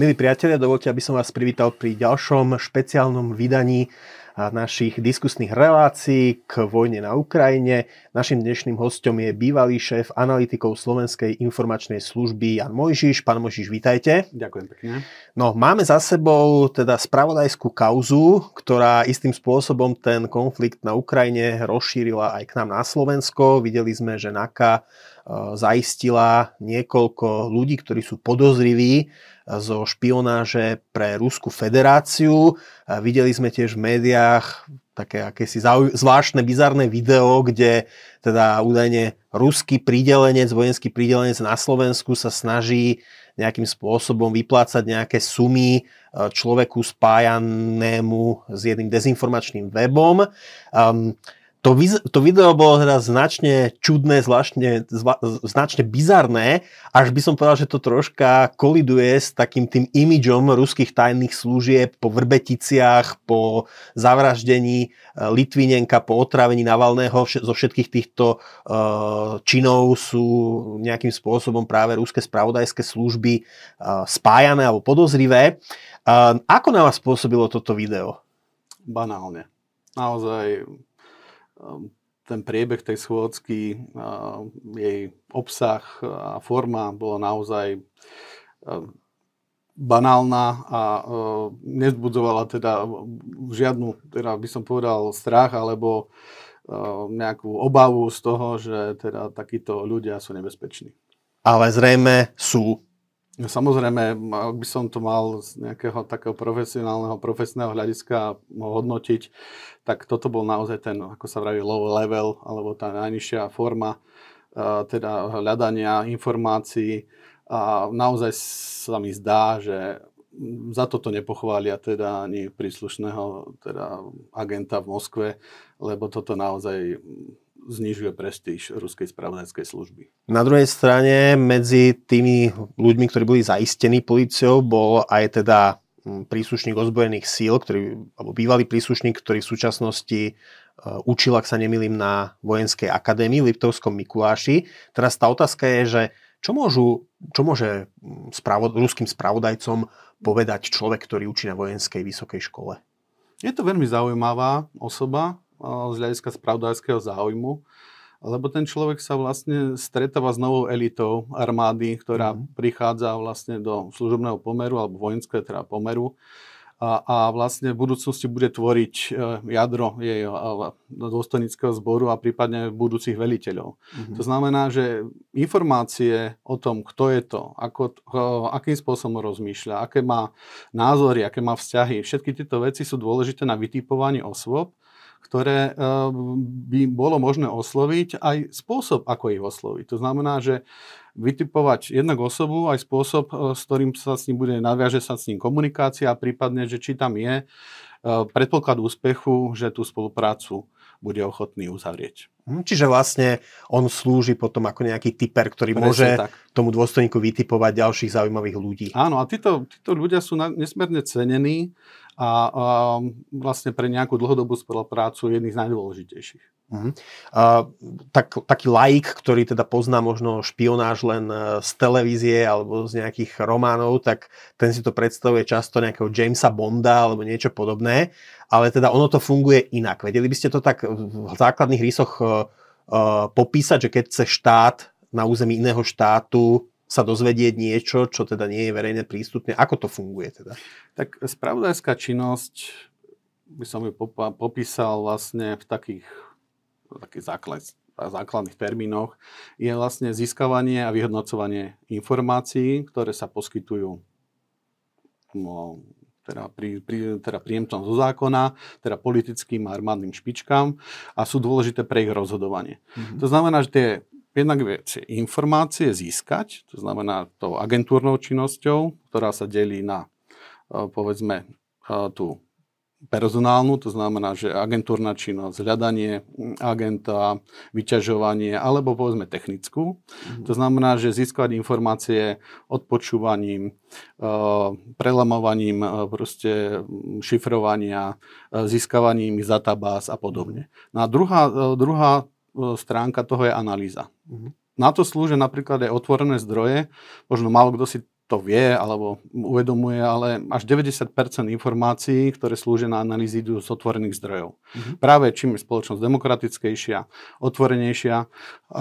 Milí priatelia, dovolte, aby som vás privítal pri ďalšom špeciálnom vydaní našich diskusných relácií k vojne na Ukrajine. Našim dnešným hostom je bývalý šéf analytikov Slovenskej informačnej služby Jan Mojžiš. Pán Mojžiš, vítajte. Ďakujem pekne. No, máme za sebou teda spravodajskú kauzu, ktorá istým spôsobom ten konflikt na Ukrajine rozšírila aj k nám na Slovensko. Videli sme, že NAKA zaistila niekoľko ľudí, ktorí sú podozriví zo špionáže pre Rusku federáciu. Videli sme tiež v médiách také akési zvláštne, bizarné video, kde teda údajne ruský prídelenec, vojenský prídelenec na Slovensku sa snaží nejakým spôsobom vyplácať nejaké sumy e, človeku spájanému s jedným dezinformačným webom. Um, to, to video bolo teda značne čudné, zvláštne, zva, značne bizarné, až by som povedal, že to troška koliduje s takým tým imidžom ruských tajných služieb po Vrbeticiach, po zavraždení e, Litvinenka, po otravení Navalného. Zo všetkých týchto uh, činov sú nejakým spôsobom práve ruské spravodajské služby uh, spájané alebo podozrivé. Uh, ako na vás spôsobilo toto video? Banálne. Naozaj ten priebeh tej schôdzky, ehm, jej obsah a forma bola naozaj ehm, banálna a nezbudzovala teda žiadnu, teda by som povedal, strach alebo nejakú obavu z toho, že teda takíto ľudia sú nebezpeční. Ale zrejme sú. No, samozrejme, ak by som to mal z nejakého takého profesionálneho, profesného hľadiska hodnotiť, tak toto bol naozaj ten, ako sa vraví, low level, alebo tá najnižšia forma teda hľadania informácií. A naozaj sa mi zdá, že za toto nepochvália teda ani príslušného teda agenta v Moskve, lebo toto naozaj znižuje prestíž ruskej spravodajskej služby. Na druhej strane medzi tými ľuďmi, ktorí boli zaistení policiou, bol aj teda hm, príslušník ozbrojených síl, ktorý, alebo bývalý príslušník, ktorý v súčasnosti uh, učil, ak sa nemýlim, na vojenskej akadémii v Liptovskom Mikuláši. Teraz tá otázka je, že čo, môžu, čo môže hm, spravo, ruským spravodajcom povedať človek, ktorý učí na vojenskej vysokej škole? Je to veľmi zaujímavá osoba, z hľadiska spravodajského záujmu, lebo ten človek sa vlastne stretáva s novou elitou armády, ktorá mm. prichádza vlastne do služobného pomeru alebo vojenského teda pomeru a, a vlastne v budúcnosti bude tvoriť e, jadro jej dôstojnického zboru a prípadne budúcich veliteľov. Mm-hmm. To znamená, že informácie o tom, kto je to, ako, akým spôsobom rozmýšľa, aké má názory, aké má vzťahy, všetky tieto veci sú dôležité na vytipovanie osôb ktoré eh, by bolo možné osloviť, aj spôsob, ako ich osloviť. To znamená, že vytipovať jednak osobu, aj spôsob, eh, s ktorým sa s ním bude, nadviaže sa s ním komunikácia a prípadne, že či tam je eh, predpoklad úspechu, že tú spoluprácu bude ochotný uzavrieť. Hm, čiže vlastne on slúži potom ako nejaký typer, ktorý Presne môže tak. tomu dôstojníku vytipovať ďalších zaujímavých ľudí. Áno, a títo, títo ľudia sú nesmierne cenení a, a vlastne pre nejakú dlhodobú spoluprácu jedných z najdôležitejších. Uh-huh. Uh, tak, taký laik, ktorý teda pozná možno špionáž len e, z televízie alebo z nejakých románov, tak ten si to predstavuje často nejakého Jamesa Bonda alebo niečo podobné, ale teda ono to funguje inak. Vedeli by ste to tak v základných rysoch uh, popísať, že keď chce štát na území iného štátu sa dozvedieť niečo, čo teda nie je verejne prístupné. Ako to funguje teda? Tak spravodajská činnosť, by som ju popísal vlastne v takých, takých základ, základných termínoch, je vlastne získavanie a vyhodnocovanie informácií, ktoré sa poskytujú no, teda, pri, pri, teda príjemcom zo zákona, teda politickým a armádnym špičkám a sú dôležité pre ich rozhodovanie. Mm-hmm. To znamená, že tie jednak viete informácie získať, to znamená tou agentúrnou činnosťou, ktorá sa delí na, e, povedzme, e, tú personálnu, to znamená, že agentúrna činnosť, hľadanie agenta, vyťažovanie, alebo povedzme technickú. Mm-hmm. To znamená, že získať informácie odpočúvaním, e, prelamovaním proste šifrovania, získavaním z databáz a podobne. No a druhá, druhá stránka toho je analýza. Uh-huh. Na to slúžia napríklad aj otvorené zdroje. Možno málo kto si to vie alebo uvedomuje, ale až 90% informácií, ktoré slúžia na analýzy, idú z otvorených zdrojov. Mm-hmm. Práve čím je spoločnosť demokratickejšia, otvorenejšia,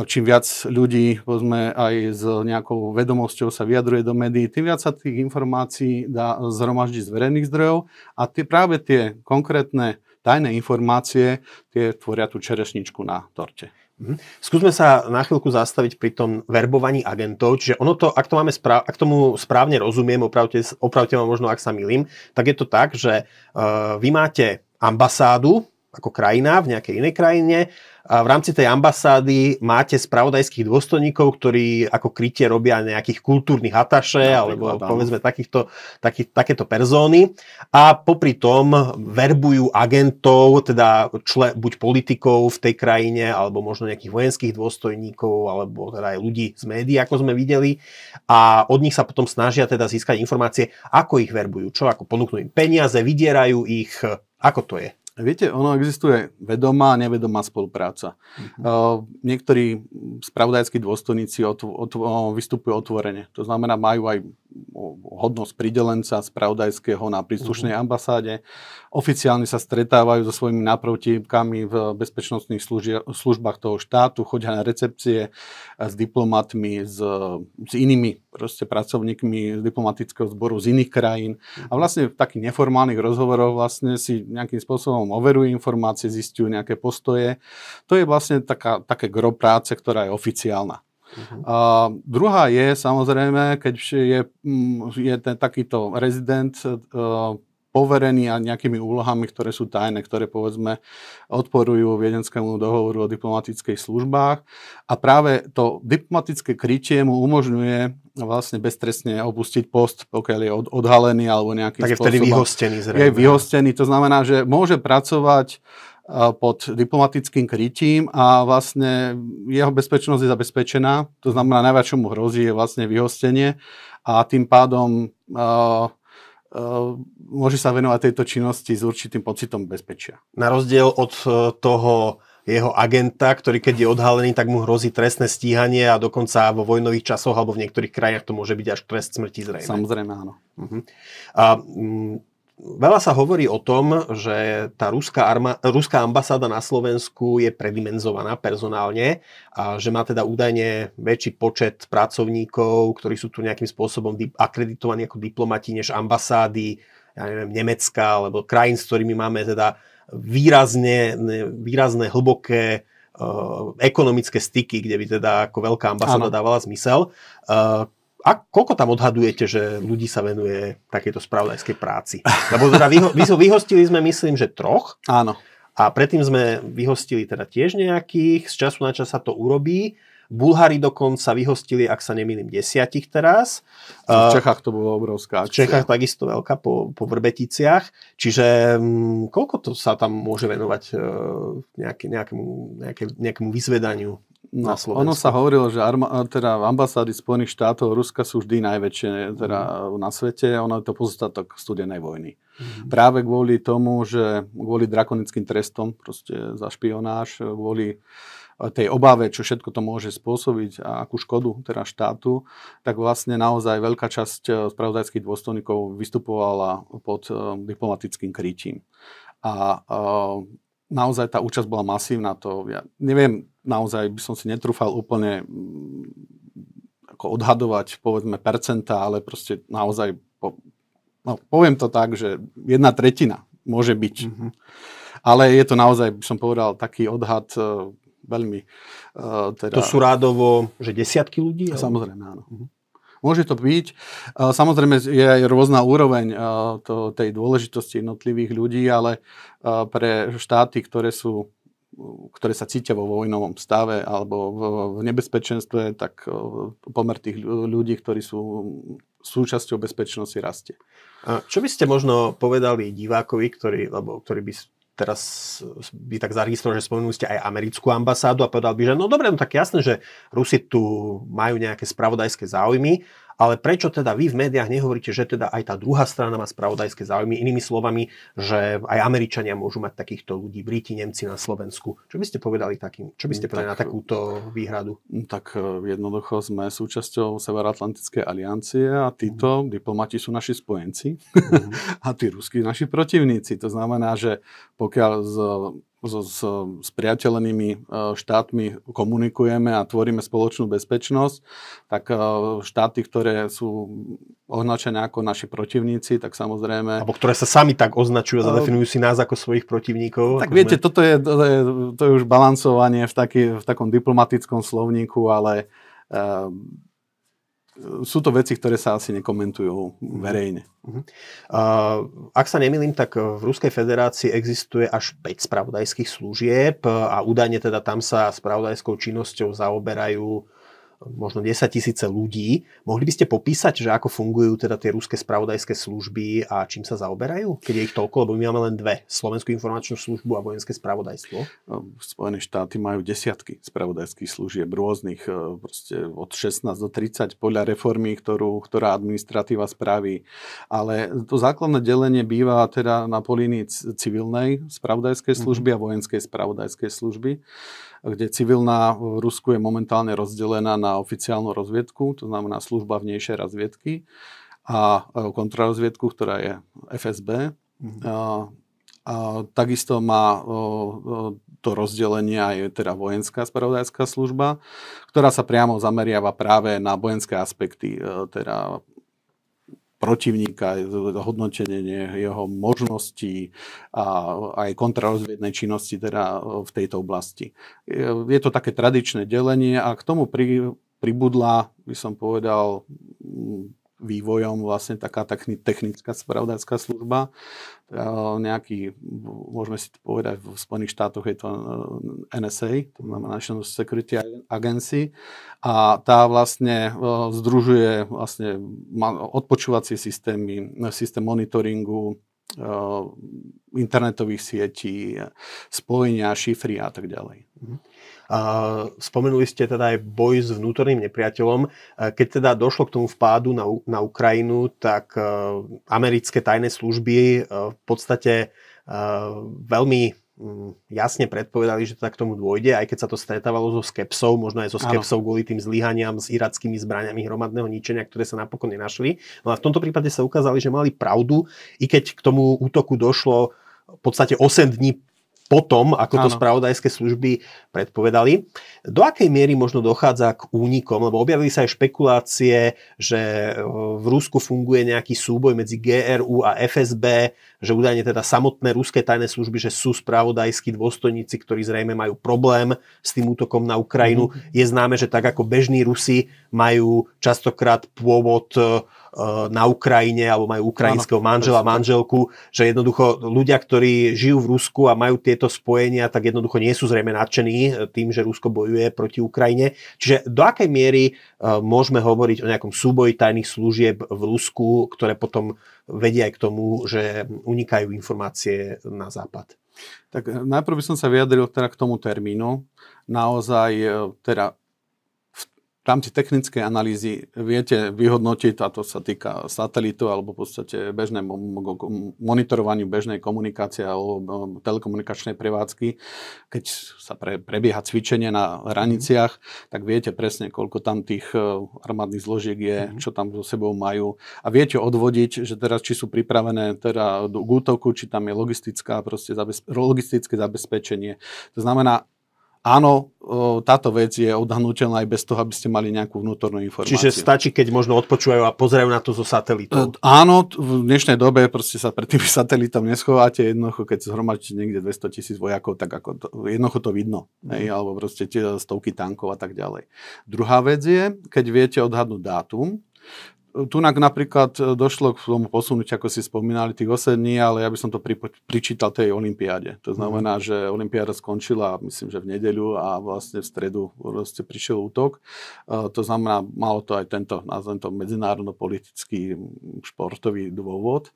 čím viac ľudí, povedzme, aj s nejakou vedomosťou sa vyjadruje do médií, tým viac sa tých informácií dá zhromaždiť z verejných zdrojov a tie, práve tie konkrétne tajné informácie, tie tvoria tú čerešničku na torte. Mhm. Skúsme sa na chvíľku zastaviť pri tom verbovaní agentov. Čiže ono to, ak, to máme správ, ak tomu správne rozumiem, opravte, opravte ma možno, ak sa milím, tak je to tak, že uh, vy máte ambasádu ako krajina v nejakej inej krajine. A v rámci tej ambasády máte spravodajských dôstojníkov, ktorí ako krytie robia nejakých kultúrnych ataše no, alebo príklad, povedzme takýchto, taký, takéto perzóny a popri tom verbujú agentov, teda čle, buď politikov v tej krajine alebo možno nejakých vojenských dôstojníkov alebo teda aj ľudí z médií, ako sme videli. A od nich sa potom snažia teda získať informácie, ako ich verbujú, čo ako ponúknú im peniaze, vydierajú ich, ako to je. Viete, ono existuje vedomá a nevedomá spolupráca. Uh-huh. Uh, niektorí spravodajskí dôstojníci otv- otv- vystupujú otvorene. To znamená, majú aj hodnosť pridelenca spravodajského na príslušnej uh-huh. ambasáde. Oficiálne sa stretávajú so svojimi náprotivkami v bezpečnostných služi- službách toho štátu, chodia na recepcie s diplomatmi, s, s inými proste pracovníkmi z diplomatického zboru z iných krajín. A vlastne v takých neformálnych rozhovoroch vlastne si nejakým spôsobom overujú informácie, zistujú nejaké postoje. To je vlastne taká, také gro práce, ktorá je oficiálna. Uh-huh. A druhá je samozrejme, keď je, je ten takýto rezident uh, poverený a nejakými úlohami, ktoré sú tajné, ktoré povedzme odporujú viedenskému dohovoru o diplomatických službách. A práve to diplomatické krytie mu umožňuje vlastne beztrestne opustiť post, pokiaľ je odhalený alebo nejakým tak je vtedy vyhostený zrejme. Je vyhostený, to znamená, že môže pracovať pod diplomatickým krytím a vlastne jeho bezpečnosť je zabezpečená. To znamená, najviac, čo mu hrozí, je vlastne vyhostenie a tým pádom uh, môže sa venovať tejto činnosti s určitým pocitom bezpečia. Na rozdiel od e, toho jeho agenta, ktorý keď je odhalený, tak mu hrozí trestné stíhanie a dokonca vo vojnových časoch alebo v niektorých krajinách to môže byť až trest smrti zrejme. Samozrejme, áno. Uh-huh. A, mm, Veľa sa hovorí o tom, že tá ruská, arma, ruská ambasáda na Slovensku je predimenzovaná personálne a že má teda údajne väčší počet pracovníkov, ktorí sú tu nejakým spôsobom akreditovaní ako diplomati než ambasády ja neviem, Nemecka alebo krajín, s ktorými máme teda výrazne, výrazné, hlboké uh, ekonomické styky, kde by teda ako veľká ambasáda ano. dávala zmysel. Uh, a koľko tam odhadujete, že ľudí sa venuje takéto spravodajskej práci? Lebo teda vyho, vyhostili sme, myslím, že troch. Áno. A predtým sme vyhostili teda tiež nejakých, z času na čas sa to urobí. Bulhári dokonca vyhostili, ak sa nemýlim, desiatich teraz. V Čechách to bolo obrovská akcia. V Čechách takisto veľká po, po Vrbeticiach. Čiže mm, koľko to sa tam môže venovať e, nejaké, nejakému, nejaké, nejakému vyzvedaniu No, na Ono sa hovorilo, že arma, teda ambasády Spojených štátov Ruska sú vždy najväčšie teda mm. na svete. Ono je to pozostatok studenej vojny. Mm. Práve kvôli tomu, že kvôli drakonickým trestom proste za špionáž, kvôli tej obave, čo všetko to môže spôsobiť a akú škodu teda štátu, tak vlastne naozaj veľká časť eh, spravodajských dôstojníkov vystupovala pod uh, diplomatickým krytím. A uh, naozaj tá účasť bola masívna. To, ja neviem, naozaj by som si netrúfal úplne mm, ako odhadovať, povedzme, percenta, ale proste naozaj, po, no, poviem to tak, že jedna tretina môže byť. Mm-hmm. Ale je to naozaj, by som povedal, taký odhad veľmi... Uh, teda... To sú rádovo, že desiatky ľudí? Samozrejme, áno. Uh-huh. Môže to byť. Uh, samozrejme je aj rôzna úroveň uh, to, tej dôležitosti jednotlivých ľudí, ale uh, pre štáty, ktoré sú ktoré sa cítia vo vojnovom stave alebo v nebezpečenstve, tak pomer tých ľudí, ktorí sú súčasťou bezpečnosti rastie. A čo by ste možno povedali divákovi, ktorý, lebo, ktorý by teraz by tak zaregistroval, že spomenuli ste aj americkú ambasádu a povedal by, že no dobre, no tak jasné, že Rusi tu majú nejaké spravodajské záujmy, ale prečo teda vy v médiách nehovoríte, že teda aj tá druhá strana má spravodajské záujmy, inými slovami, že aj Američania môžu mať takýchto ľudí, Briti, Nemci na Slovensku. Čo by ste povedali takým, čo by ste povedali tak, na takúto výhradu? Tak e, jednoducho sme súčasťou Severoatlantickej aliancie a títo mm. diplomati sú naši spojenci mm. a tí ruskí naši protivníci. To znamená, že pokiaľ z so, s, s priateľenými e, štátmi komunikujeme a tvoríme spoločnú bezpečnosť, tak e, štáty, ktoré sú označené ako naši protivníci, tak samozrejme... Alebo ktoré sa sami tak označujú a zadefinujú si nás ako svojich protivníkov. Tak viete, sme... toto je, to, je, to je už balancovanie v, taký, v takom diplomatickom slovníku, ale uh, sú to veci, ktoré sa asi nekomentujú mhm. verejne. Uh-huh. Uh, ak sa nemýlim, tak v Ruskej federácii existuje až 5 spravodajských služieb a údajne teda tam sa spravodajskou činnosťou zaoberajú možno 10 tisíce ľudí. Mohli by ste popísať, že ako fungujú teda tie ruské spravodajské služby a čím sa zaoberajú? Keď je ich toľko, lebo my máme len dve. Slovenskú informačnú službu a vojenské spravodajstvo. No, Spojené štáty majú desiatky spravodajských služieb rôznych, e, proste od 16 do 30 podľa reformy, ktorú, ktorá administratíva spraví. Ale to základné delenie býva teda na polínii civilnej spravodajskej mhm. služby a vojenskej spravodajskej služby kde civilná v Rusku je momentálne rozdelená na oficiálnu rozviedku, to znamená služba vnejšej razviedky a kontrarozviedku, ktorá je FSB. Mm-hmm. A, a takisto má o, to rozdelenie aj teda vojenská spravodajská služba, ktorá sa priamo zameriava práve na vojenské aspekty, e, teda protivníka, hodnotenie jeho možností a aj kontrarozviednej činnosti teda v tejto oblasti. Je to také tradičné delenie a k tomu pri, pribudla, by som povedal, vývojom vlastne taká technická spravodajská služba. Nejaký, môžeme si povedať, v Spojených štátoch je to e, NSA, to znamená National Security Agency a tá vlastne e, združuje vlastne odpočúvacie systémy, systém monitoringu, e, internetových sietí, spojenia, šifry a tak ďalej. Mhm. Spomenuli ste teda aj boj s vnútorným nepriateľom. Keď teda došlo k tomu vpádu na, na Ukrajinu, tak e, americké tajné služby e, v podstate e, veľmi mm, jasne predpovedali, že tak k tomu dôjde, aj keď sa to stretávalo so skepsou, možno aj so skepsou kvôli tým zlyhaniam s irackými zbraniami hromadného ničenia, ktoré sa napokon nenašli. No a v tomto prípade sa ukázali, že mali pravdu, i keď k tomu útoku došlo v podstate 8 dní potom, ako to spravodajské služby predpovedali. Do akej miery možno dochádza k únikom, lebo objavili sa aj špekulácie, že e, v Rusku funguje nejaký súboj medzi GRU a FSB, že údajne teda samotné ruské tajné služby, že sú spravodajskí dôstojníci, ktorí zrejme majú problém s tým útokom na Ukrajinu. Mm-hmm. Je známe, že tak ako bežní Rusi majú častokrát pôvod e, na Ukrajine alebo majú ukrajinského manžela, manželku, že jednoducho ľudia, ktorí žijú v Rusku a majú tieto spojenia, tak jednoducho nie sú zrejme nadšení eh, tým, že Rusko bojuje proti Ukrajine. Čiže do akej miery eh, môžeme hovoriť o nejakom súboji tajných služieb v Rusku, ktoré potom vedia aj k tomu, že unikajú informácie na západ? Tak najprv by som sa vyjadril teda k tomu termínu. Naozaj teda rámci technickej analýzy viete vyhodnotiť, a to sa týka satelitu alebo v podstate bežné monitorovaniu bežnej komunikácie alebo telekomunikačnej prevádzky, keď sa pre, prebieha cvičenie na hraniciach, tak viete presne, koľko tam tých e, armádnych zložiek je, mm-hmm. čo tam so sebou majú a viete odvodiť, že teraz či sú pripravené teda k útoku, či tam je logistická, proste zabezpe- logistické zabezpečenie. To znamená, áno, táto vec je odhnutelná aj bez toho, aby ste mali nejakú vnútornú informáciu. Čiže stačí, keď možno odpočúvajú a pozerajú na to zo satelitov? Áno, v dnešnej dobe proste sa pred tými satelitom neschováte, jednoducho keď zhromadíte niekde 200 tisíc vojakov, tak ako to, jednoducho to vidno, mm. hej, alebo proste tie stovky tankov a tak ďalej. Druhá vec je, keď viete odhadnúť dátum, Tunak napríklad e, došlo k tomu posunutiu, ako si spomínali, tých 8 dní, ale ja by som to pri, pričítal tej olimpiáde. To znamená, mm. že olimpiáda skončila, myslím, že v nedeľu a vlastne v stredu vlastne prišiel útok. Uh, to znamená, malo to aj tento, nazvem to, medzinárodno-politický športový dôvod.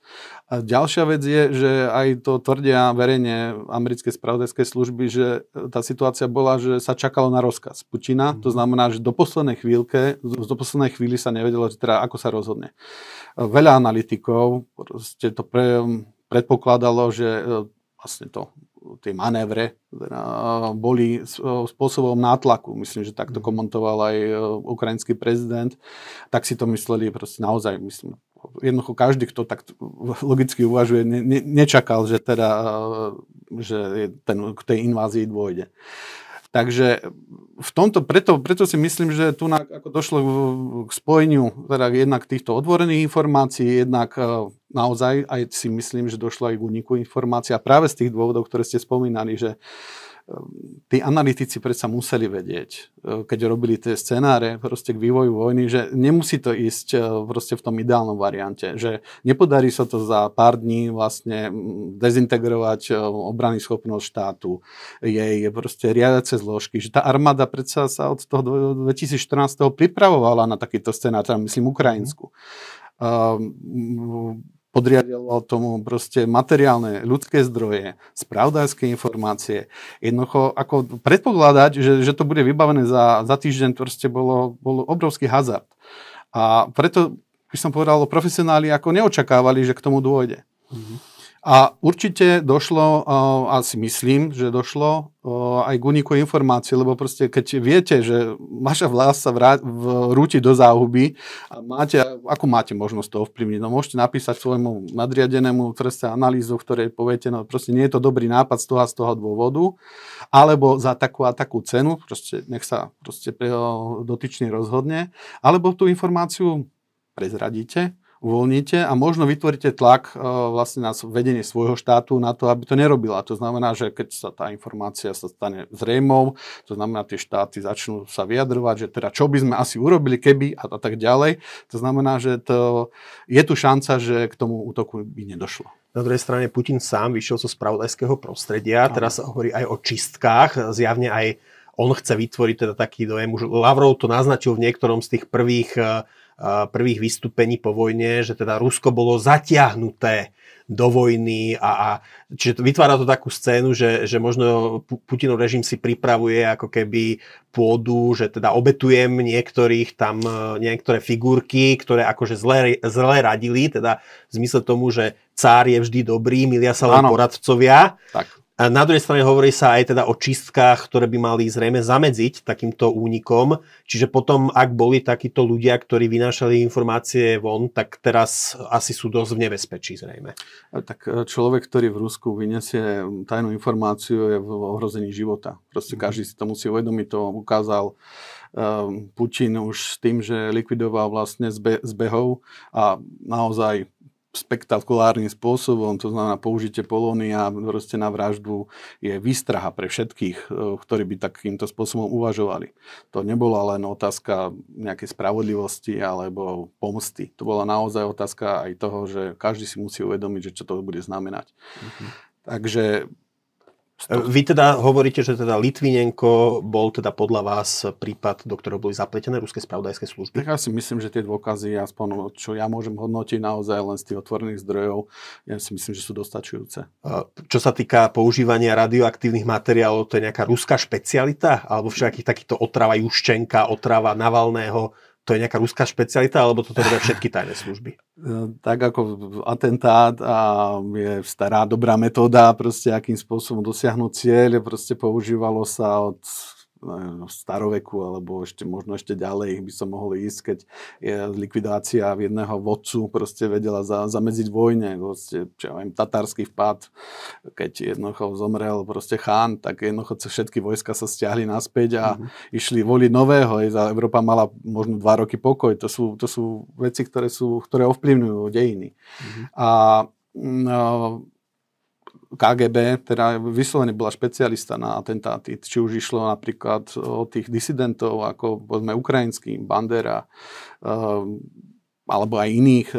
A ďalšia vec je, že aj to tvrdia verejne americké spravodajské služby, že tá situácia bola, že sa čakalo na rozkaz Putina. Mm. To znamená, že do poslednej chvíľke, do poslednej chvíli sa nevedelo, že teda ako sa rozhodne. Veľa analytikov to pre, predpokladalo, že e, vlastne to tie manévre teda, boli spôsobom nátlaku. Myslím, že takto mhm. komentoval aj e, ukrajinský prezident. Tak si to mysleli proste naozaj, myslím, jednoducho každý, kto tak logicky uvažuje, ne, ne, nečakal, že teda, e, že ten, k tej invázii dôjde. Takže v tomto, preto, preto si myslím, že tu na, ako došlo k spojeniu teda jednak týchto otvorených informácií, jednak e, naozaj aj si myslím, že došlo aj k úniku informácií a práve z tých dôvodov, ktoré ste spomínali, že tí analytici predsa museli vedieť, e, keď robili tie scenáre proste k vývoju vojny, že nemusí to ísť e, proste v tom ideálnom variante, že nepodarí sa to za pár dní vlastne dezintegrovať obrany schopnosť štátu, jej proste riadace zložky, že tá armáda predsa sa od toho 2014. pripravovala na takýto scenár, teda myslím Ukrajinsku. Uh, podriadilo tomu proste materiálne ľudské zdroje, spravodajské informácie. Jednoducho, ako predpokladať, že, že to bude vybavené za, za týždeň, proste bolo, bolo obrovský hazard. A preto by som povedal, profesionáli ako neočakávali, že k tomu dôjde. Mm-hmm. A určite došlo, a si myslím, že došlo aj k úniku informácií, lebo proste keď viete, že vaša vlast sa vrá, v, rúti do záhuby a máte, ako máte možnosť to ovplyvniť? No môžete napísať svojmu nadriadenému treste analýzu, ktoré poviete, no proste nie je to dobrý nápad z toho a z toho dôvodu, alebo za takú a takú cenu, proste nech sa proste dotyčný rozhodne, alebo tú informáciu prezradíte uvoľníte a možno vytvoríte tlak e, vlastne na vedenie svojho štátu na to, aby to nerobila. To znamená, že keď sa tá informácia sa stane zrejmou, to znamená, tie štáty začnú sa vyjadrovať, že teda čo by sme asi urobili, keby a, a tak ďalej. To znamená, že to, je tu šanca, že k tomu útoku by nedošlo. Na druhej strane Putin sám vyšiel zo spravodajského prostredia, teraz sa hovorí aj o čistkách, zjavne aj on chce vytvoriť teda taký dojem, už Lavrov to naznačil v niektorom z tých prvých e, prvých vystúpení po vojne, že teda Rusko bolo zatiahnuté do vojny a, a čiže vytvára to takú scénu, že, že možno Putinov režim si pripravuje ako keby pôdu, že teda obetujem niektorých tam, e, niektoré figurky, ktoré akože zle, zle radili, teda v zmysle tomu, že cár je vždy dobrý, milia sa len poradcovia. Tak. A na druhej strane hovorí sa aj teda o čistkách, ktoré by mali zrejme zamedziť takýmto únikom. Čiže potom, ak boli takíto ľudia, ktorí vynášali informácie von, tak teraz asi sú dosť v nebezpečí zrejme. Tak e, človek, ktorý v Rusku vyniesie tajnú informáciu, je v ohrození života. Proste mhm. každý si to musí uvedomiť, to ukázal um, Putin už s tým, že likvidoval vlastne zbe, zbehov a naozaj spektakulárnym spôsobom, to znamená použitie polónia proste na vraždu je výstraha pre všetkých, e, ktorí by takýmto spôsobom uvažovali. To nebola len otázka nejakej spravodlivosti alebo pomsty. To bola naozaj otázka aj toho, že každý si musí uvedomiť, že čo to bude znamenať. Mm-hmm. Takže vy teda hovoríte, že teda Litvinenko bol teda podľa vás prípad, do ktorého boli zapletené ruské spravodajské služby? Ja si myslím, že tie dôkazy, aspoň čo ja môžem hodnotiť naozaj len z tých otvorených zdrojov, ja si myslím, že sú dostačujúce. Čo sa týka používania radioaktívnych materiálov, to je nejaká ruská špecialita? Alebo všakých takýto otrava Juščenka, otrava Navalného, to je nejaká ruská špecialita, alebo toto robia všetky tajné služby? Tak ako atentát a je stará dobrá metóda, proste akým spôsobom dosiahnuť cieľ, proste používalo sa od staroveku alebo ešte možno ešte ďalej by som mohol ísť, keď je likvidácia jedného vodcu proste vedela za, zamedziť vojne. Proste, čo ja viem, tatársky vpad, keď jednoducho zomrel proste chán, tak jednoducho všetky vojska sa stiahli naspäť a mm-hmm. išli voliť nového. Európa mala možno dva roky pokoj. To sú, to sú veci, ktoré, sú, ktoré ovplyvňujú dejiny. Mm-hmm. A no, KGB, teda vyslovene bola špecialista na atentáty, či už išlo napríklad o tých disidentov, ako povedzme ukrajinský, Bandera, ehm, alebo aj iných.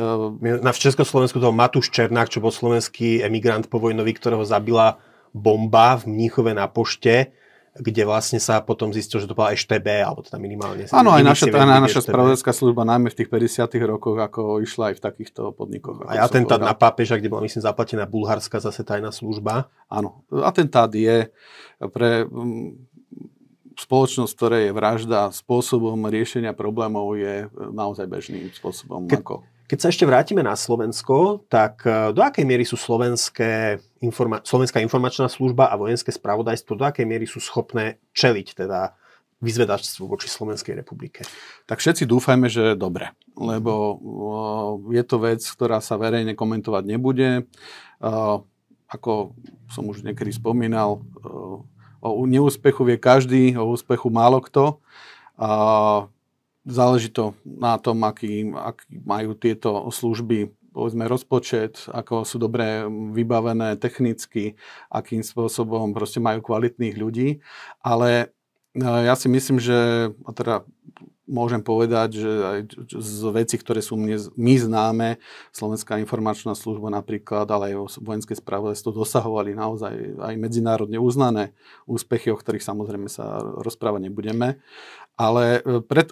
Na v Československu toho Matúš Černák, čo bol slovenský emigrant povojnový, ktorého zabila bomba v Mníchove na pošte kde vlastne sa potom zistil, že to bola EŠTB, alebo teda minimálne. Áno, aj naša, aj naša spravodajská služba, najmä v tých 50 rokoch, ako išla aj v takýchto podnikoch. Aj atentát na pápeža, kde bola, myslím, zaplatená bulharská zase tajná služba. Áno, atentát je pre mm, spoločnosť, ktorej je vražda spôsobom riešenia problémov je naozaj bežným spôsobom. Ke, ako keď sa ešte vrátime na Slovensko, tak e, do akej miery sú slovenské informa- Slovenská informačná služba a vojenské spravodajstvo, do akej miery sú schopné čeliť teda vyzvedačstvu voči Slovenskej republike? Tak všetci dúfajme, že dobre, lebo je to vec, ktorá sa verejne komentovať nebude. Ako som už niekedy spomínal, o neúspechu vie každý, o úspechu málo kto záleží to na tom, aký, aký majú tieto služby povedzme rozpočet, ako sú dobre vybavené technicky, akým spôsobom proste majú kvalitných ľudí. Ale e, ja si myslím, že, a teda môžem povedať, že aj z veci, ktoré sú mne, my známe, Slovenská informačná služba napríklad, ale aj vojenské spravodajstvo dosahovali naozaj aj medzinárodne uznané úspechy, o ktorých samozrejme sa rozprávať nebudeme. Ale e, pred,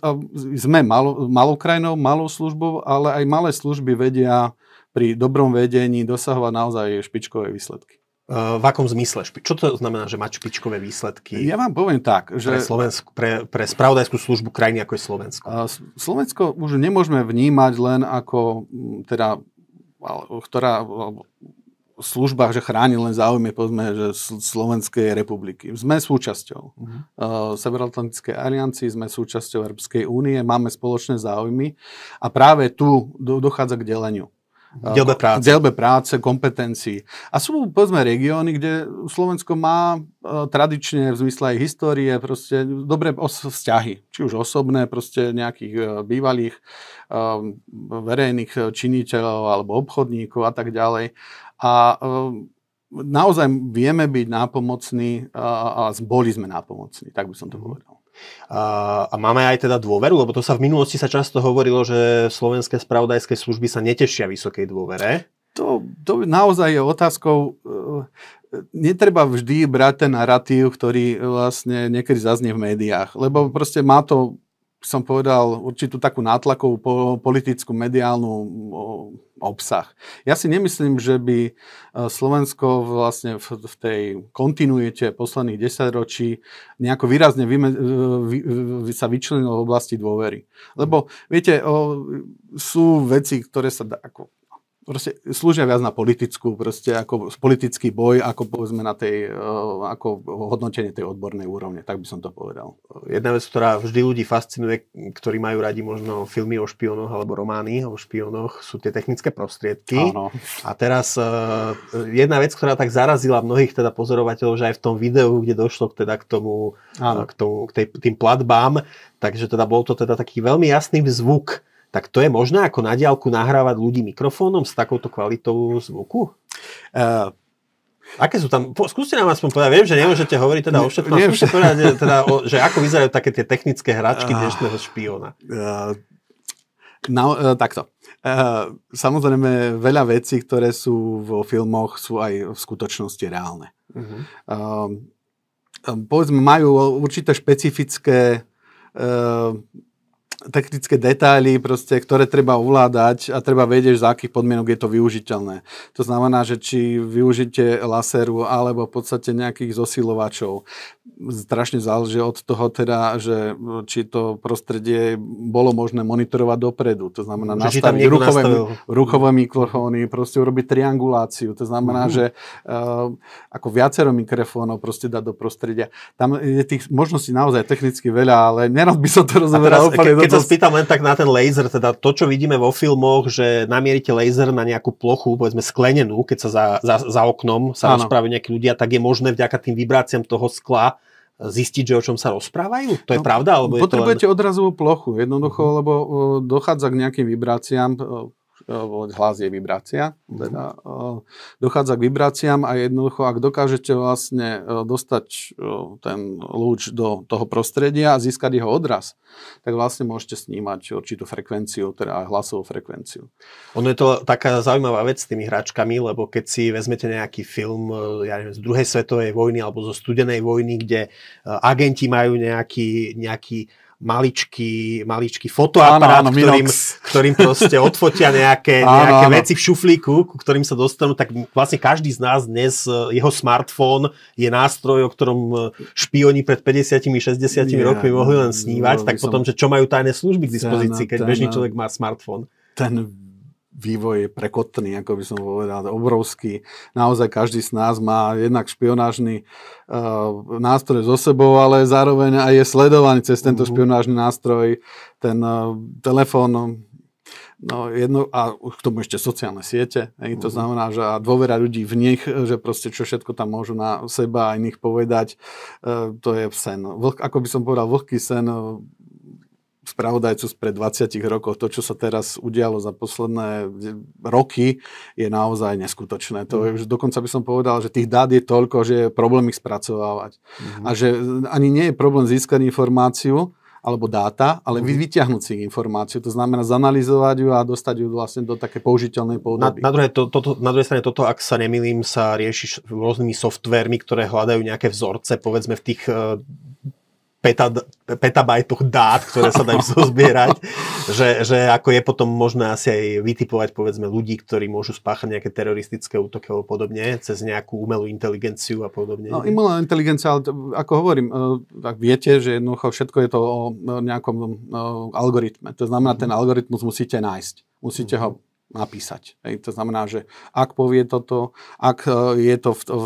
sme malo, malou krajinou, malou službou, ale aj malé služby vedia pri dobrom vedení dosahovať naozaj špičkové výsledky. V akom zmysle? Čo to znamená, že mať špičkové výsledky? Ja vám poviem tak, že... Pre, Slovensku, pre, pre spravodajskú službu krajiny ako je Slovensko. Slovensko už nemôžeme vnímať len ako teda, ktorá služba, že chráni len záujmy povedzme, že Slovenskej republiky. Sme súčasťou uh-huh. uh, Severoatlantickej aliancii, sme súčasťou Európskej únie, máme spoločné záujmy a práve tu do, dochádza k deleniu. Delbe práce. Delbe práce, kompetencií. A sú, povedzme, regióny, kde Slovensko má uh, tradične v zmysle aj histórie proste dobré os- vzťahy. Či už osobné, proste nejakých uh, bývalých uh, verejných činiteľov alebo obchodníkov a tak ďalej. A naozaj vieme byť nápomocní a, a boli sme nápomocní, tak by som to mhm. povedal. A, máme aj teda dôveru, lebo to sa v minulosti sa často hovorilo, že slovenské spravodajské služby sa netešia vysokej dôvere. To, to naozaj je otázkou, e, netreba vždy brať ten narratív, ktorý vlastne niekedy zaznie v médiách, lebo proste má to som povedal, určitú takú nátlakovú politickú mediálnu obsah. Ja si nemyslím, že by e, Slovensko vlastne v tej kontinuite posledných 10 ročí nejako výrazne vyme, e, vy, vy, sa vyčlenilo v oblasti dôvery. Lebo viete, sú veci, ktoré sa dá, ako proste slúžia viac na politickú, proste ako politický boj, ako povedzme na tej, eh, ako hodnotenie tej odbornej úrovne, tak by som to povedal. Jedna vec, ktorá vždy ľudí fascinuje, ktorí majú radi možno filmy o špionoch alebo romány o špionoch, sú tie technické prostriedky. Áno. A teraz uh, jedna vec, ktorá tak zarazila mnohých teda pozorovateľov, že aj v tom videu, kde došlo teda k tomu, Áno. k, tomu, k tej, tým platbám, takže teda bol to teda taký veľmi jasný zvuk tak to je možné ako na diálku nahrávať ľudí mikrofónom s takouto kvalitou zvuku? Uh, Aké sú tam, po, skúste nám aspoň povedať, viem, že nemôžete hovoriť teda o všetkom, skúste povedať, teda, o, že ako vyzerajú také tie technické hračky dnešného špiona. Uh, no, uh, takto. Uh, samozrejme, veľa vecí, ktoré sú vo filmoch, sú aj v skutočnosti reálne. Uh-huh. Uh, povedzme, majú určité špecifické uh, technické detaily, proste, ktoré treba ovládať a treba vedieť, za akých podmienok je to využiteľné. To znamená, že či využite laseru alebo v podstate nejakých zosilovačov strašne záleží od toho teda, že či to prostredie bolo možné monitorovať dopredu. To znamená že nastaviť ruchové, ruchové mikrofóny, proste urobiť trianguláciu. To znamená, uh-huh. že uh, ako viacero mikrofónov proste dať do prostredia. Tam je tých možností naozaj technicky veľa, ale nerad by som to rozoberal úplne. Ke, keď sa spýtam len tak na ten laser, teda to, čo vidíme vo filmoch, že namierite laser na nejakú plochu, povedzme sklenenú, keď sa za, za, za oknom sa rozprávajú nejakí ľudia, tak je možné vďaka tým vibráciám toho skla zistiť, že o čom sa rozprávajú? To je no, pravda? Alebo potrebujete je to len... odrazovú plochu, jednoducho, uh-huh. lebo dochádza k nejakým vibráciám, hlas je vibrácia, teda dochádza k vibráciám a jednoducho, ak dokážete vlastne dostať ten lúč do toho prostredia a získať jeho odraz, tak vlastne môžete snímať určitú frekvenciu, teda hlasovú frekvenciu. Ono je to taká zaujímavá vec s tými hračkami, lebo keď si vezmete nejaký film ja neviem, z druhej svetovej vojny alebo zo studenej vojny, kde agenti majú nejaký, nejaký maličký, maličký fotoaparát, áno, áno, ktorým, ktorým proste odfotia nejaké, nejaké áno, veci v šuflíku, ku ktorým sa dostanú, tak vlastne každý z nás dnes, e, jeho smartfón je nástroj, o ktorom e, špioni pred 50-60 yeah, rokmi mohli len snívať, tak potom, že čo majú tajné služby k dispozícii, keď bežný človek má smartfón. Ten vývoj je prekotný, ako by som povedal, obrovský. Naozaj každý z nás má jednak špionážny uh, nástroj so sebou, ale zároveň aj je sledovaný cez tento uh-huh. špionážny nástroj, ten uh, telefón, No jedno, a k tomu ešte sociálne siete. Hej, to uh-huh. znamená, že a dôvera ľudí v nich, že proste čo všetko tam môžu na seba a iných povedať, uh, to je sen. Vlh, ako by som povedal, vlhký sen spravodajcu spred 20 rokov. To, čo sa teraz udialo za posledné roky, je naozaj neskutočné. To je, že dokonca by som povedal, že tých dát je toľko, že je problém ich spracovávať. Mm-hmm. A že ani nie je problém získať informáciu, alebo dáta, ale mm-hmm. vyťahnuť si informáciu. To znamená zanalizovať ju a dostať ju vlastne do také použiteľnej podoby. Na, na, druhej, to, to, na druhej strane toto, ak sa nemýlim, sa rieši rôznymi softvermi, ktoré hľadajú nejaké vzorce, povedzme v tých peta, petabajtoch dát, ktoré sa dajú zozbierať, že, že ako je potom možné asi aj vytipovať povedzme ľudí, ktorí môžu spáchať nejaké teroristické útoky alebo podobne, cez nejakú umelú inteligenciu a podobne. No, umelá inteligencia, ale ako hovorím, e, tak viete, že jednoducho všetko je to o nejakom o, algoritme. To znamená, ten mhm. algoritmus musíte nájsť. Musíte ho mhm napísať. Hej. To znamená, že ak povie toto, ak e, je to v, v,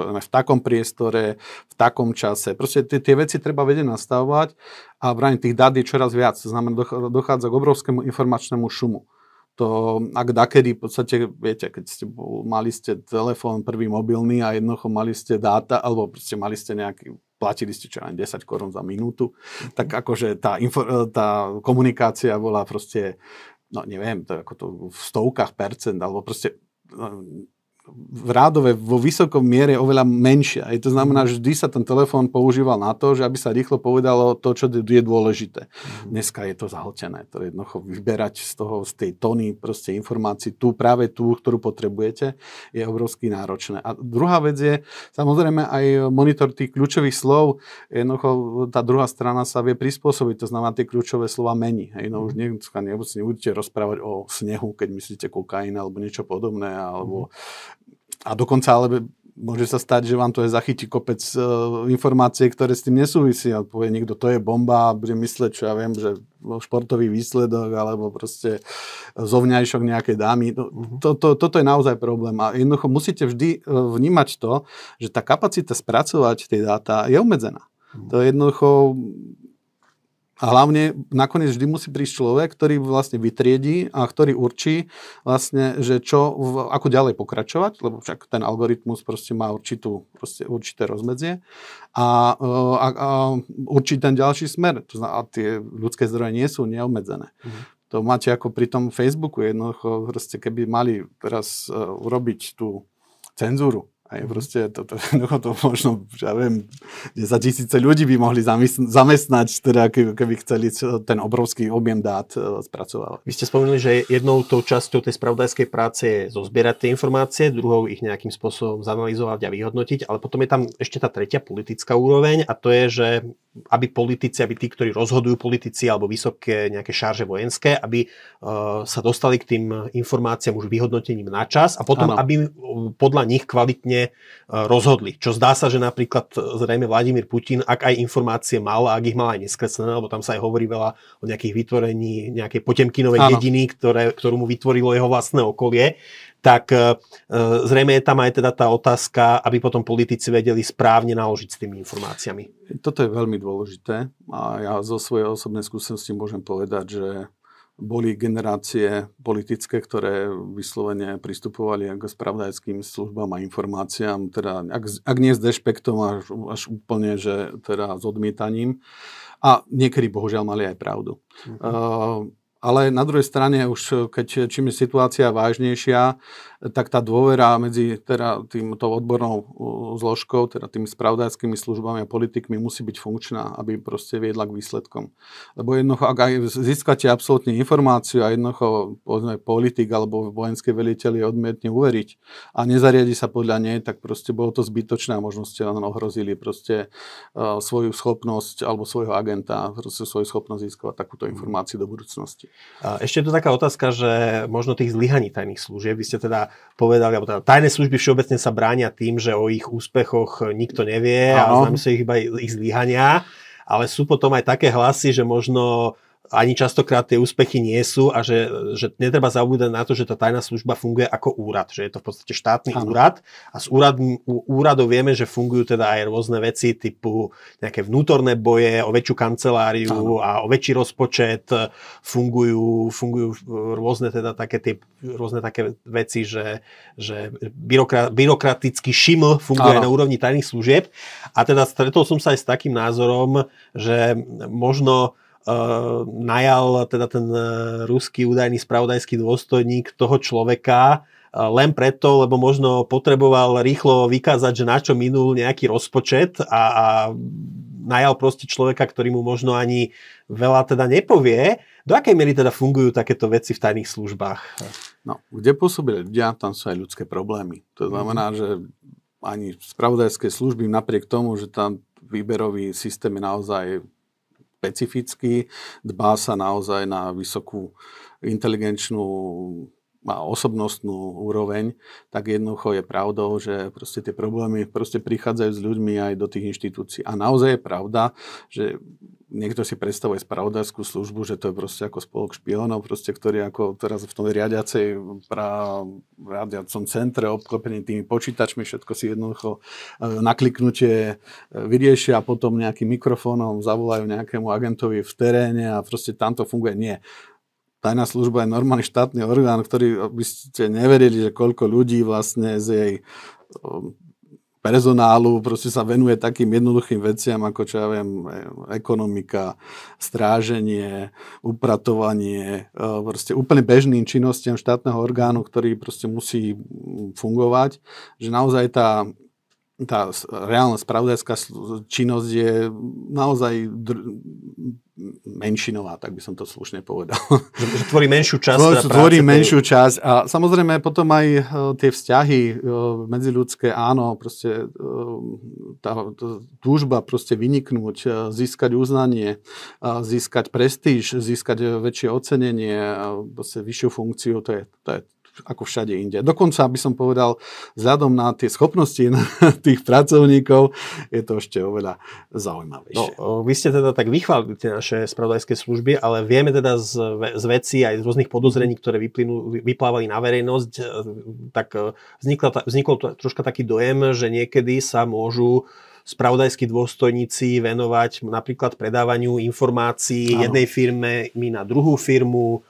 v takom priestore, v takom čase, proste tie, tie veci treba vedieť nastavovať a v tých dát je čoraz viac. To znamená, dochádza k obrovskému informačnému šumu. To, ak dakedy, v podstate, viete, keď ste mali ste telefón prvý mobilný a jednoducho mali ste dáta, alebo proste mali ste nejaký platili ste čo len 10 korún za minútu, tak akože tá, info, tá komunikácia bola proste no neviem, to ako to v stovkách percent, alebo proste no, v rádove vo vysokom miere oveľa menšia. I to znamená, že vždy sa ten telefón používal na to, že aby sa rýchlo povedalo to, čo je dôležité. Mm. Dneska je to zahltené. To je jednoducho vyberať z toho, z tej tony proste informácií, tú práve tú, ktorú potrebujete, je obrovsky náročné. A druhá vec je, samozrejme aj monitor tých kľúčových slov, jednoducho tá druhá strana sa vie prispôsobiť, to znamená, tie kľúčové slova mení. Hej, no už mhm. dneska nebudete rozprávať o snehu, keď myslíte kokain alebo niečo podobné, alebo mm a dokonca ale môže sa stať, že vám to je zachytí kopec uh, informácie, ktoré s tým nesúvisia. Povie niekto, to je bomba a bude mysleť, čo ja viem, že športový výsledok alebo proste zovňajšok nejakej dámy. To, mhm. to, to, toto je naozaj problém a jednoducho musíte vždy uh, vnímať to, že tá kapacita spracovať tie dáta je obmedzená. Mhm. To je jednoducho a hlavne nakoniec vždy musí prísť človek, ktorý vlastne vytriedí a ktorý určí vlastne, že čo, ako ďalej pokračovať, lebo však ten algoritmus proste má určitú, proste určité rozmedzie a, a, a určí ten ďalší smer. To znamená, a tie ľudské zdroje nie sú neobmedzené. Mhm. To máte ako pri tom Facebooku jednoducho, proste keby mali teraz uh, urobiť tú cenzúru aj proste to, to, to, to možno, ja viem, 10 tisíce ľudí by mohli zamestnať, teda keby, chceli ten obrovský objem dát e, spracovať. Vy ste spomenuli, že jednou tou časťou tej spravodajskej práce je zozbierať tie informácie, druhou ich nejakým spôsobom zanalizovať a vyhodnotiť, ale potom je tam ešte tá tretia politická úroveň a to je, že aby politici, aby tí, ktorí rozhodujú politici alebo vysoké nejaké šarže vojenské, aby uh, sa dostali k tým informáciám už vyhodnotením na čas a potom, ano. aby podľa nich kvalitne rozhodli. Čo zdá sa, že napríklad e, zrejme Vladimír Putin, ak aj informácie mal, ak ich mal aj neskreslené, lebo tam sa aj hovorí veľa o nejakých vytvorení nejakej potemkinovej ano. dediny, ktoré, ktorú mu vytvorilo jeho vlastné okolie, tak e, zrejme je tam aj teda tá otázka, aby potom politici vedeli správne naložiť s tými informáciami. Toto je veľmi dôležité a ja zo svojej osobnej skúsenosti môžem povedať, že boli generácie politické, ktoré vyslovene pristupovali k spravodajským službám a informáciám, teda ak, ak nie s dešpektom, až, až úplne, že teda s odmietaním. A niekedy bohužiaľ mali aj pravdu. Uh-huh. Uh, ale na druhej strane už keď čím je situácia vážnejšia, tak tá dôvera medzi teda týmto odbornou zložkou, teda tými spravodajskými službami a politikmi musí byť funkčná, aby proste viedla k výsledkom. Lebo jednoducho, ak aj získate absolútne informáciu a jednoducho povedzme, politik alebo vojenské veliteľ odmietne uveriť a nezariadi sa podľa nej, tak proste bolo to zbytočné a možno ste len ohrozili proste uh, svoju schopnosť alebo svojho agenta, proste svoju schopnosť získavať takúto informáciu do budúcnosti. Ešte je tu taká otázka, že možno tých zlyhaní tajných služieb, vy ste teda povedali, alebo teda tajné služby všeobecne sa bránia tým, že o ich úspechoch nikto nevie Aha. a znamená si ich iba ich zlyhania, ale sú potom aj také hlasy, že možno ani častokrát tie úspechy nie sú a že, že netreba zabúdať na to, že tá tajná služba funguje ako úrad, že je to v podstate štátny ano. úrad a z úrad, úradov vieme, že fungujú teda aj rôzne veci typu nejaké vnútorné boje, o väčšiu kanceláriu ano. a o väčší rozpočet, fungujú, fungujú rôzne teda také tie, rôzne také veci, že, že byrokra, byrokratický šiml funguje ano. na úrovni tajných služieb a teda stretol som sa aj s takým názorom, že možno najal teda ten uh, ruský údajný spravodajský dôstojník toho človeka uh, len preto, lebo možno potreboval rýchlo vykázať, že na čo minul nejaký rozpočet a, a najal proste človeka, ktorý mu možno ani veľa teda nepovie. Do akej miery teda fungujú takéto veci v tajných službách? No, kde pôsobili ľudia, tam sú aj ľudské problémy. To znamená, že ani spravodajské služby napriek tomu, že tam výberový systém je naozaj špecifický, dbá sa naozaj na vysokú inteligenčnú a osobnostnú úroveň, tak jednoducho je pravdou, že proste tie problémy proste prichádzajú s ľuďmi aj do tých inštitúcií. A naozaj je pravda, že niekto si predstavuje spravodajskú službu, že to je proste ako spolok špionov, proste, ktorý ako teraz v tom riadiacej pra, riadiacom centre obklopený tými počítačmi, všetko si jednoducho e, nakliknutie e, vyriešia a potom nejakým mikrofónom zavolajú nejakému agentovi v teréne a proste tam to funguje. Nie tajná služba je normálny štátny orgán, ktorý by ste neverili, že koľko ľudí vlastne z jej um, personálu proste sa venuje takým jednoduchým veciam, ako čo ja viem, ekonomika, stráženie, upratovanie, e, proste úplne bežným činnostiam štátneho orgánu, ktorý proste musí fungovať, že naozaj tá tá reálna spravodajská činnosť je naozaj dr- menšinová, tak by som to slušne povedal. Že, tvorí menšiu časť. Tvorí, tvorí menšiu časť a samozrejme potom aj uh, tie vzťahy uh, medziľudské, áno, proste uh, tá, túžba proste vyniknúť, získať uznanie, získať prestíž, získať väčšie ocenenie, proste vyššiu funkciu, to je, to je ako všade inde. Dokonca by som povedal, vzhľadom na tie schopnosti tých pracovníkov, je to ešte oveľa zaujímavejšie. No, vy ste teda tak vychválili tie naše spravodajské služby, ale vieme teda z, z veci aj z rôznych podozrení, ktoré vyplynú, vyplávali na verejnosť, e, tak e, vznikla, vznikol troška taký dojem, že niekedy sa môžu spravodajskí dôstojníci venovať napríklad predávaniu informácií ano. jednej firme na druhú firmu,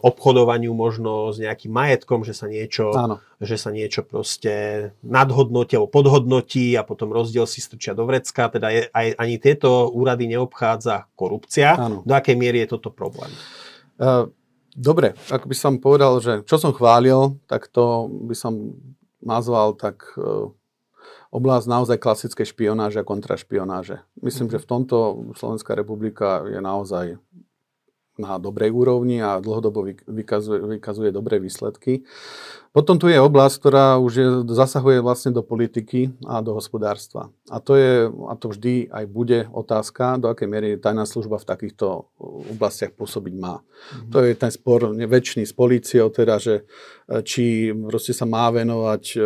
obchodovaniu možno s nejakým majetkom, že sa niečo, Áno. že sa niečo proste nadhodnotí alebo podhodnotí a potom rozdiel si strčia do vrecka. Teda je, aj, ani tieto úrady neobchádza korupcia. Áno. Do akej miery je toto problém? Uh, dobre, ak by som povedal, že čo som chválil, tak to by som nazval tak uh, oblasť naozaj klasickej špionáže a kontrašpionáže. Myslím, mm. že v tomto Slovenská republika je naozaj na dobrej úrovni a dlhodobo vykazuje, vykazuje dobré výsledky. Potom tu je oblasť, ktorá už je, zasahuje vlastne do politiky a do hospodárstva. A to je, a to vždy aj bude otázka, do akej miery tajná služba v takýchto oblastiach pôsobiť má. Mm-hmm. To je ten spor väčší s políciou, teda, že e, či proste sa má venovať e,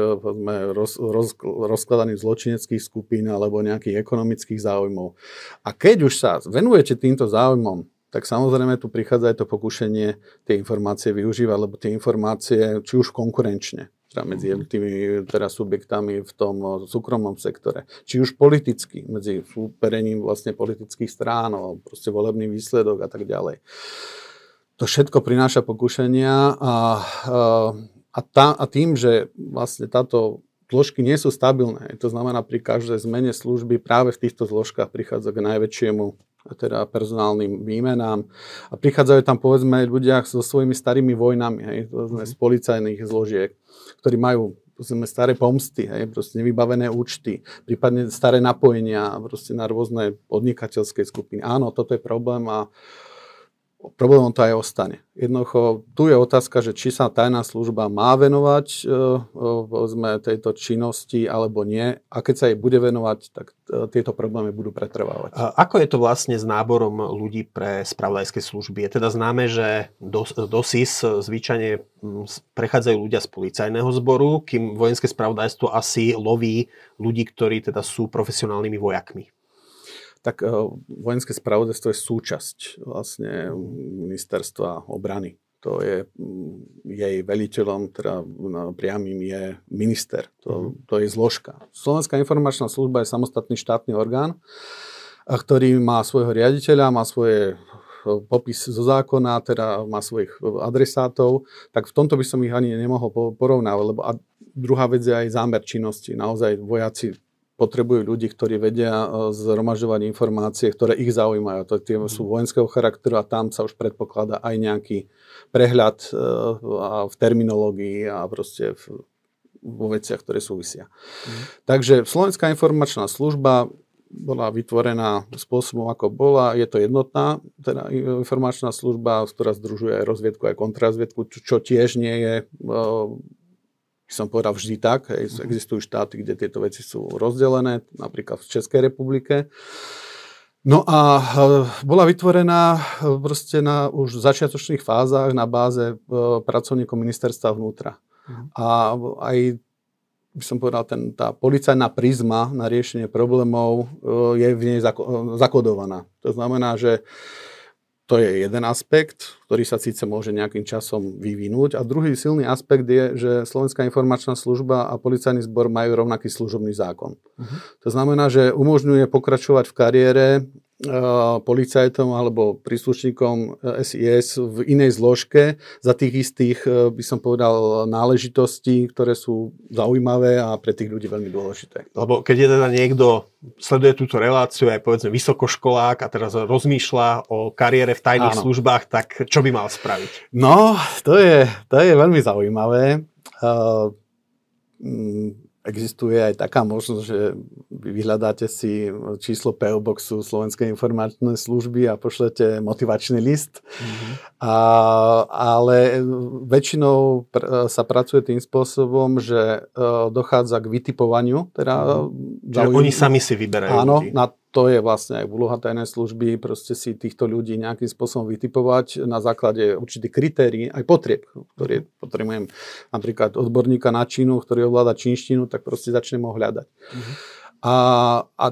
roz, roz, rozkladaným zločineckých skupín alebo nejakých ekonomických záujmov. A keď už sa venujete týmto záujmom, tak samozrejme tu prichádza aj to pokušenie tie informácie využívať, lebo tie informácie, či už konkurenčne, teda medzi mhm. jednotlivými teda subjektami v tom súkromnom sektore, či už politicky, medzi súperením vlastne politických strán, proste volebný výsledok a tak ďalej. To všetko prináša pokušenia a, a, a, tá, a tým, že vlastne táto zložky nie sú stabilné. To znamená, pri každej zmene služby práve v týchto zložkách prichádza k najväčšiemu teda personálnym výmenám. A prichádzajú tam povedzme ľudia so svojimi starými vojnami, hej, povedzme, z policajných zložiek, ktorí majú povedzme, staré pomsty, hej, proste nevybavené účty, prípadne staré napojenia proste na rôzne podnikateľské skupiny. Áno, toto je problém a problémom to aj ostane. Jednoducho, tu je otázka, že či sa tajná služba má venovať e, povedzme, tejto činnosti alebo nie. A keď sa jej bude venovať, tak e, tieto problémy budú pretrvávať. A ako je to vlastne s náborom ľudí pre spravodajské služby? Je teda známe, že do, do SIS zvyčajne prechádzajú ľudia z policajného zboru, kým vojenské spravodajstvo asi loví ľudí, ktorí teda sú profesionálnymi vojakmi tak eh, vojenské spravodajstvo je súčasť vlastne ministerstva obrany. To je, mm, jej veliteľom, teda no, priamým je minister. To, mhm. to je zložka. Slovenská informačná služba je samostatný štátny orgán, ktorý má svojho riaditeľa, má svoje eh, popis zo zákona, teda má svojich adresátov, tak v tomto by som ich ani nemohol porovnávať, lebo a druhá vec je aj zámer činnosti. Naozaj vojaci potrebujú ľudí, ktorí vedia e, zhromažďovať informácie, ktoré ich zaujímajú. To tie sú mhm. vojenského charakteru a tam sa už predpokladá aj nejaký prehľad e, v terminológii a proste v, vo veciach, ktoré súvisia. Mm. Takže Slovenská informačná služba bola vytvorená spôsobom, ako bola. Je to jednotná teda informačná služba, ktorá združuje aj rozviedku, aj kontrazviedku, čo tiež nie je e, som povedal vždy tak. Hej. Mhm. Existujú štáty, kde tieto veci sú rozdelené, napríklad v Českej republike. No a e, bola vytvorená e, proste na už začiatočných fázach na báze e, pracovníkov ministerstva vnútra. Mhm. A aj by som povedal, ten, tá policajná prizma na riešenie problémov je v nej zakodovaná. To znamená, že to je jeden aspekt, ktorý sa síce môže nejakým časom vyvinúť. A druhý silný aspekt je, že Slovenská informačná služba a policajný zbor majú rovnaký služobný zákon. Uh-huh. To znamená, že umožňuje pokračovať v kariére policajtom alebo príslušníkom SIS eh, v inej zložke za tých istých, eh, by som povedal, náležitostí, ktoré sú zaujímavé a pre tých ľudí veľmi dôležité. Lebo keď je teda niekto sleduje túto reláciu aj povedzme vysokoškolák a teraz rozmýšľa o kariére v tajných Áno. službách, tak čo by mal spraviť? No, to je, to je veľmi zaujímavé. Uh, existuje aj taká možnosť, že vy vyhľadáte si číslo PO Boxu Slovenskej informačnej služby a pošlete motivačný list. Mm-hmm. A, ale väčšinou pr- sa pracuje tým spôsobom, že uh, dochádza k vytipovaniu. Teda, mm-hmm. Čiže oni sami si vyberajú Áno, ľudí. na to je vlastne aj úloha tajnej služby, proste si týchto ľudí nejakým spôsobom vytipovať na základe určitých kritérií, aj potrieb, ktoré potrebujem napríklad odborníka na čínu, ktorý ovláda čínštinu, tak proste začnem ho hľadať. Uh-huh. A, a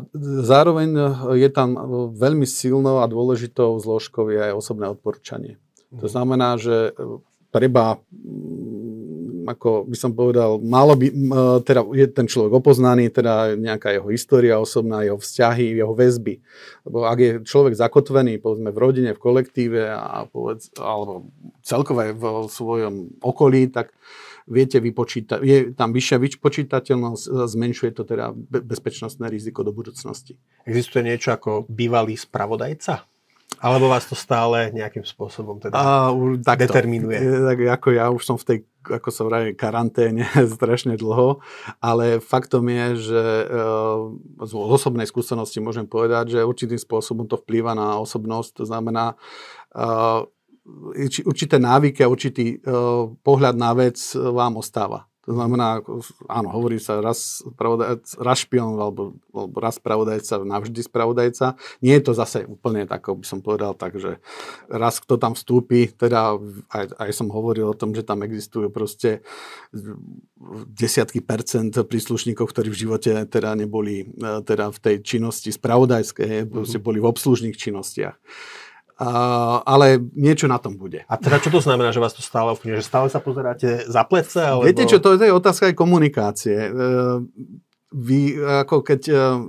zároveň je tam veľmi silnou a dôležitou zložkou je aj osobné odporúčanie. Uh-huh. To mhm. znamená, že treba ako by som povedal, malo by, teda je ten človek opoznaný, teda nejaká jeho história osobná, jeho vzťahy, jeho väzby. Lebo ak je človek zakotvený, povedzme, v rodine, v kolektíve a povedz, alebo celkové v svojom okolí, tak viete vypočítať, je tam vyššia vypočítateľnosť, zmenšuje to teda bezpečnostné riziko do budúcnosti. Existuje niečo ako bývalý spravodajca? Alebo vás to stále nejakým spôsobom teda a, takto, determinuje? Tak ako ja už som v tej, ako sa vraví, karanténe strašne dlho, ale faktom je, že e, z osobnej skúsenosti môžem povedať, že určitým spôsobom to vplýva na osobnosť, to znamená e, určité návyky a určitý e, pohľad na vec vám ostáva. To znamená, áno, hovorí sa raz, raz špion alebo, alebo raz spravodajca, navždy spravodajca. Nie je to zase úplne tak, by som povedal, tak, že raz kto tam vstúpi, teda aj, aj som hovoril o tom, že tam existujú proste desiatky percent príslušníkov, ktorí v živote teda neboli teda v tej činnosti spravodajskej, mm-hmm. boli v obslužných činnostiach. Uh, ale niečo na tom bude. A teda čo to znamená, že vás to stále ovplyvňuje? Že stále sa pozeráte za plece? Alebo... Viete čo, to je otázka aj komunikácie. Uh, vy ako keď, uh,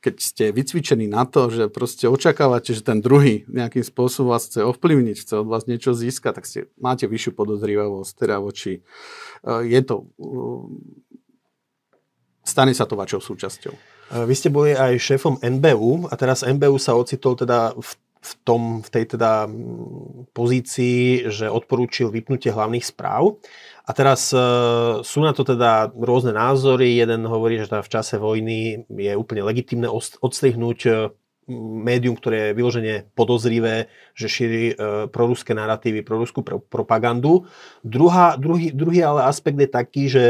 keď ste vycvičení na to, že proste očakávate, že ten druhý nejakým spôsobom vás chce ovplyvniť, chce od vás niečo získať, tak ste, máte vyššiu podozrivavosť teda voči. Uh, je to stane sa to vašou súčasťou. Vy ste boli aj šéfom NBU a teraz NBU sa ocitol teda v v, tom, v tej teda pozícii, že odporúčil vypnutie hlavných správ. A teraz e, sú na to teda rôzne názory. Jeden hovorí, že teda v čase vojny je úplne legitimné odstrihnúť e, médium, ktoré je vyložene podozrivé, že šíri e, proruské narratívy, proruskú pro, propagandu. Druhá, druhý, druhý ale aspekt je taký, že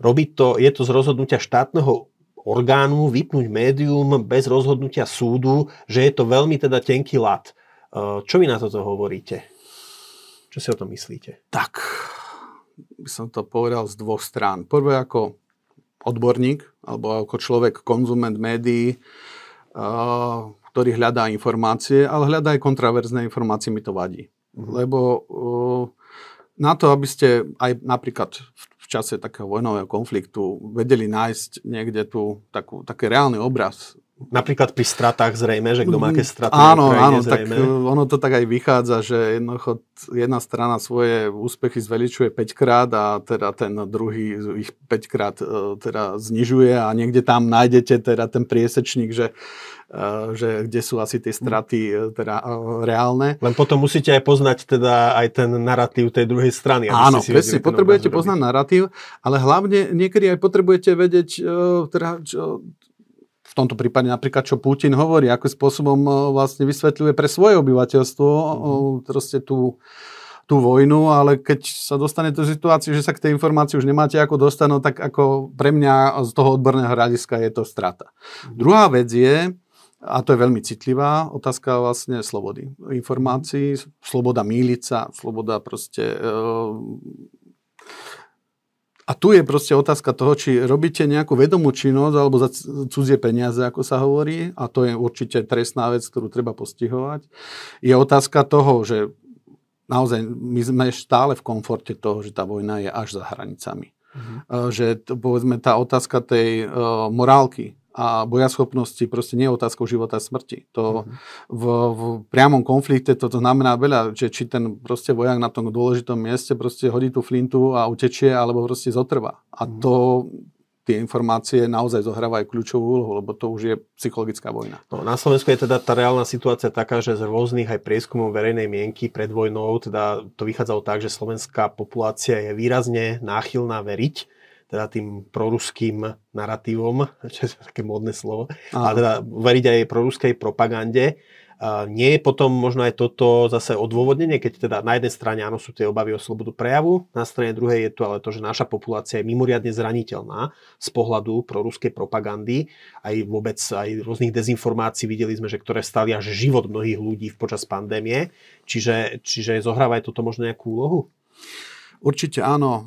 robí to, je to z rozhodnutia štátneho orgánu vypnúť médium bez rozhodnutia súdu, že je to veľmi teda tenký lat. E, čo vy na toto hovoríte? Čo si o tom myslíte? Tak, by som to povedal z dvoch strán. Prvé ako odborník, alebo ako človek, konzument médií, e, ktorý hľadá informácie, ale hľadá aj kontraverzné informácie, mi to vadí. Mhm. Lebo e, na to, aby ste aj napríklad v v čase takého vojnového konfliktu vedeli nájsť niekde tu takú, taký reálny obraz Napríklad pri stratách zrejme, že kto má aké straty Áno, áno, zrejme. tak e, ono to tak aj vychádza, že jednoducho jedna strana svoje úspechy zveličuje 5 krát a teda ten druhý ich 5 krát e, teda znižuje a niekde tam nájdete teda ten priesečník, že e, že kde sú asi tie straty teda reálne. Len potom musíte aj poznať teda aj ten narratív tej druhej strany. Áno, presne, potrebujete poznať narratív, ale hlavne niekedy aj potrebujete vedieť teda, v tomto prípade napríklad, čo Putin hovorí, akým spôsobom e, vlastne vysvetľuje pre svoje obyvateľstvo mm-hmm. proste tú, tú vojnu, ale keď sa dostane do situácie, že sa k tej informácii už nemáte ako dostať, no tak ako pre mňa z toho odborného hľadiska je to strata. Mm-hmm. Druhá vec je, a to je veľmi citlivá otázka vlastne slobody informácií, sloboda míliť sa, sloboda proste e, a tu je proste otázka toho, či robíte nejakú vedomú činnosť alebo za cudzie peniaze, ako sa hovorí, a to je určite trestná vec, ktorú treba postihovať. Je otázka toho, že naozaj my sme stále v komforte toho, že tá vojna je až za hranicami. Uh-huh. Že povedzme tá otázka tej uh, morálky, a bojaschopnosti proste nie je otázkou života a smrti. To mm-hmm. v, v priamom konflikte to, znamená veľa, že či ten proste vojak na tom dôležitom mieste proste hodí tú flintu a utečie, alebo proste zotrvá. A mm-hmm. to tie informácie naozaj zohrávajú kľúčovú úlohu, lebo to už je psychologická vojna. No, na Slovensku je teda tá reálna situácia taká, že z rôznych aj prieskumov verejnej mienky pred vojnou, teda to vychádzalo tak, že slovenská populácia je výrazne náchylná veriť teda tým proruským narratívom, čo je také módne slovo, a teda veriť aj proruskej propagande. Nie je potom možno aj toto zase odôvodnenie, keď teda na jednej strane áno sú tie obavy o slobodu prejavu, na strane druhej je tu ale to, že naša populácia je mimoriadne zraniteľná z pohľadu proruskej propagandy, aj vôbec aj rôznych dezinformácií videli sme, že ktoré stali až život mnohých ľudí počas pandémie. Čiže, čiže zohráva aj toto možno nejakú úlohu? Určite áno.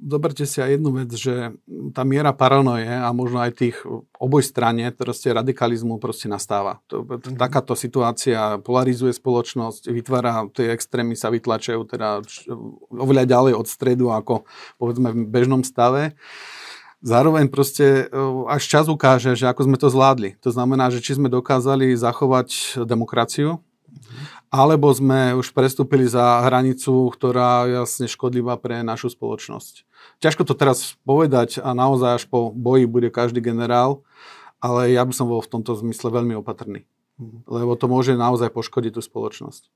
Zoberte si aj jednu vec, že tá miera paranoje a možno aj tých oboj strane proste radikalizmu proste nastáva. Mhm. Takáto situácia polarizuje spoločnosť, vytvára, tie extrémy sa vytlačajú teda oveľa ďalej od stredu ako povedzme v bežnom stave. Zároveň proste až čas ukáže, že ako sme to zvládli. To znamená, že či sme dokázali zachovať demokraciu, alebo sme už prestúpili za hranicu, ktorá je jasne škodlivá pre našu spoločnosť. Ťažko to teraz povedať a naozaj až po boji bude každý generál, ale ja by som bol v tomto zmysle veľmi opatrný. Mhm. Lebo to môže naozaj poškodiť tú spoločnosť.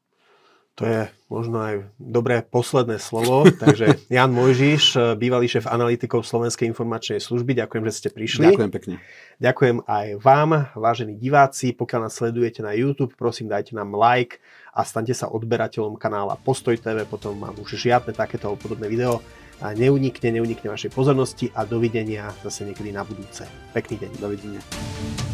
To je možno aj dobré posledné slovo. Takže Jan Mojžiš, bývalý šéf analytikov Slovenskej informačnej služby, ďakujem, že ste prišli. Ďakujem pekne. Ďakujem aj vám, vážení diváci. Pokiaľ nás sledujete na YouTube, prosím, dajte nám like a stante sa odberateľom kanála Postoj TV, potom mám už žiadne takéto podobné video a neunikne, neunikne vašej pozornosti a dovidenia zase niekedy na budúce. Pekný deň. Dovidenia.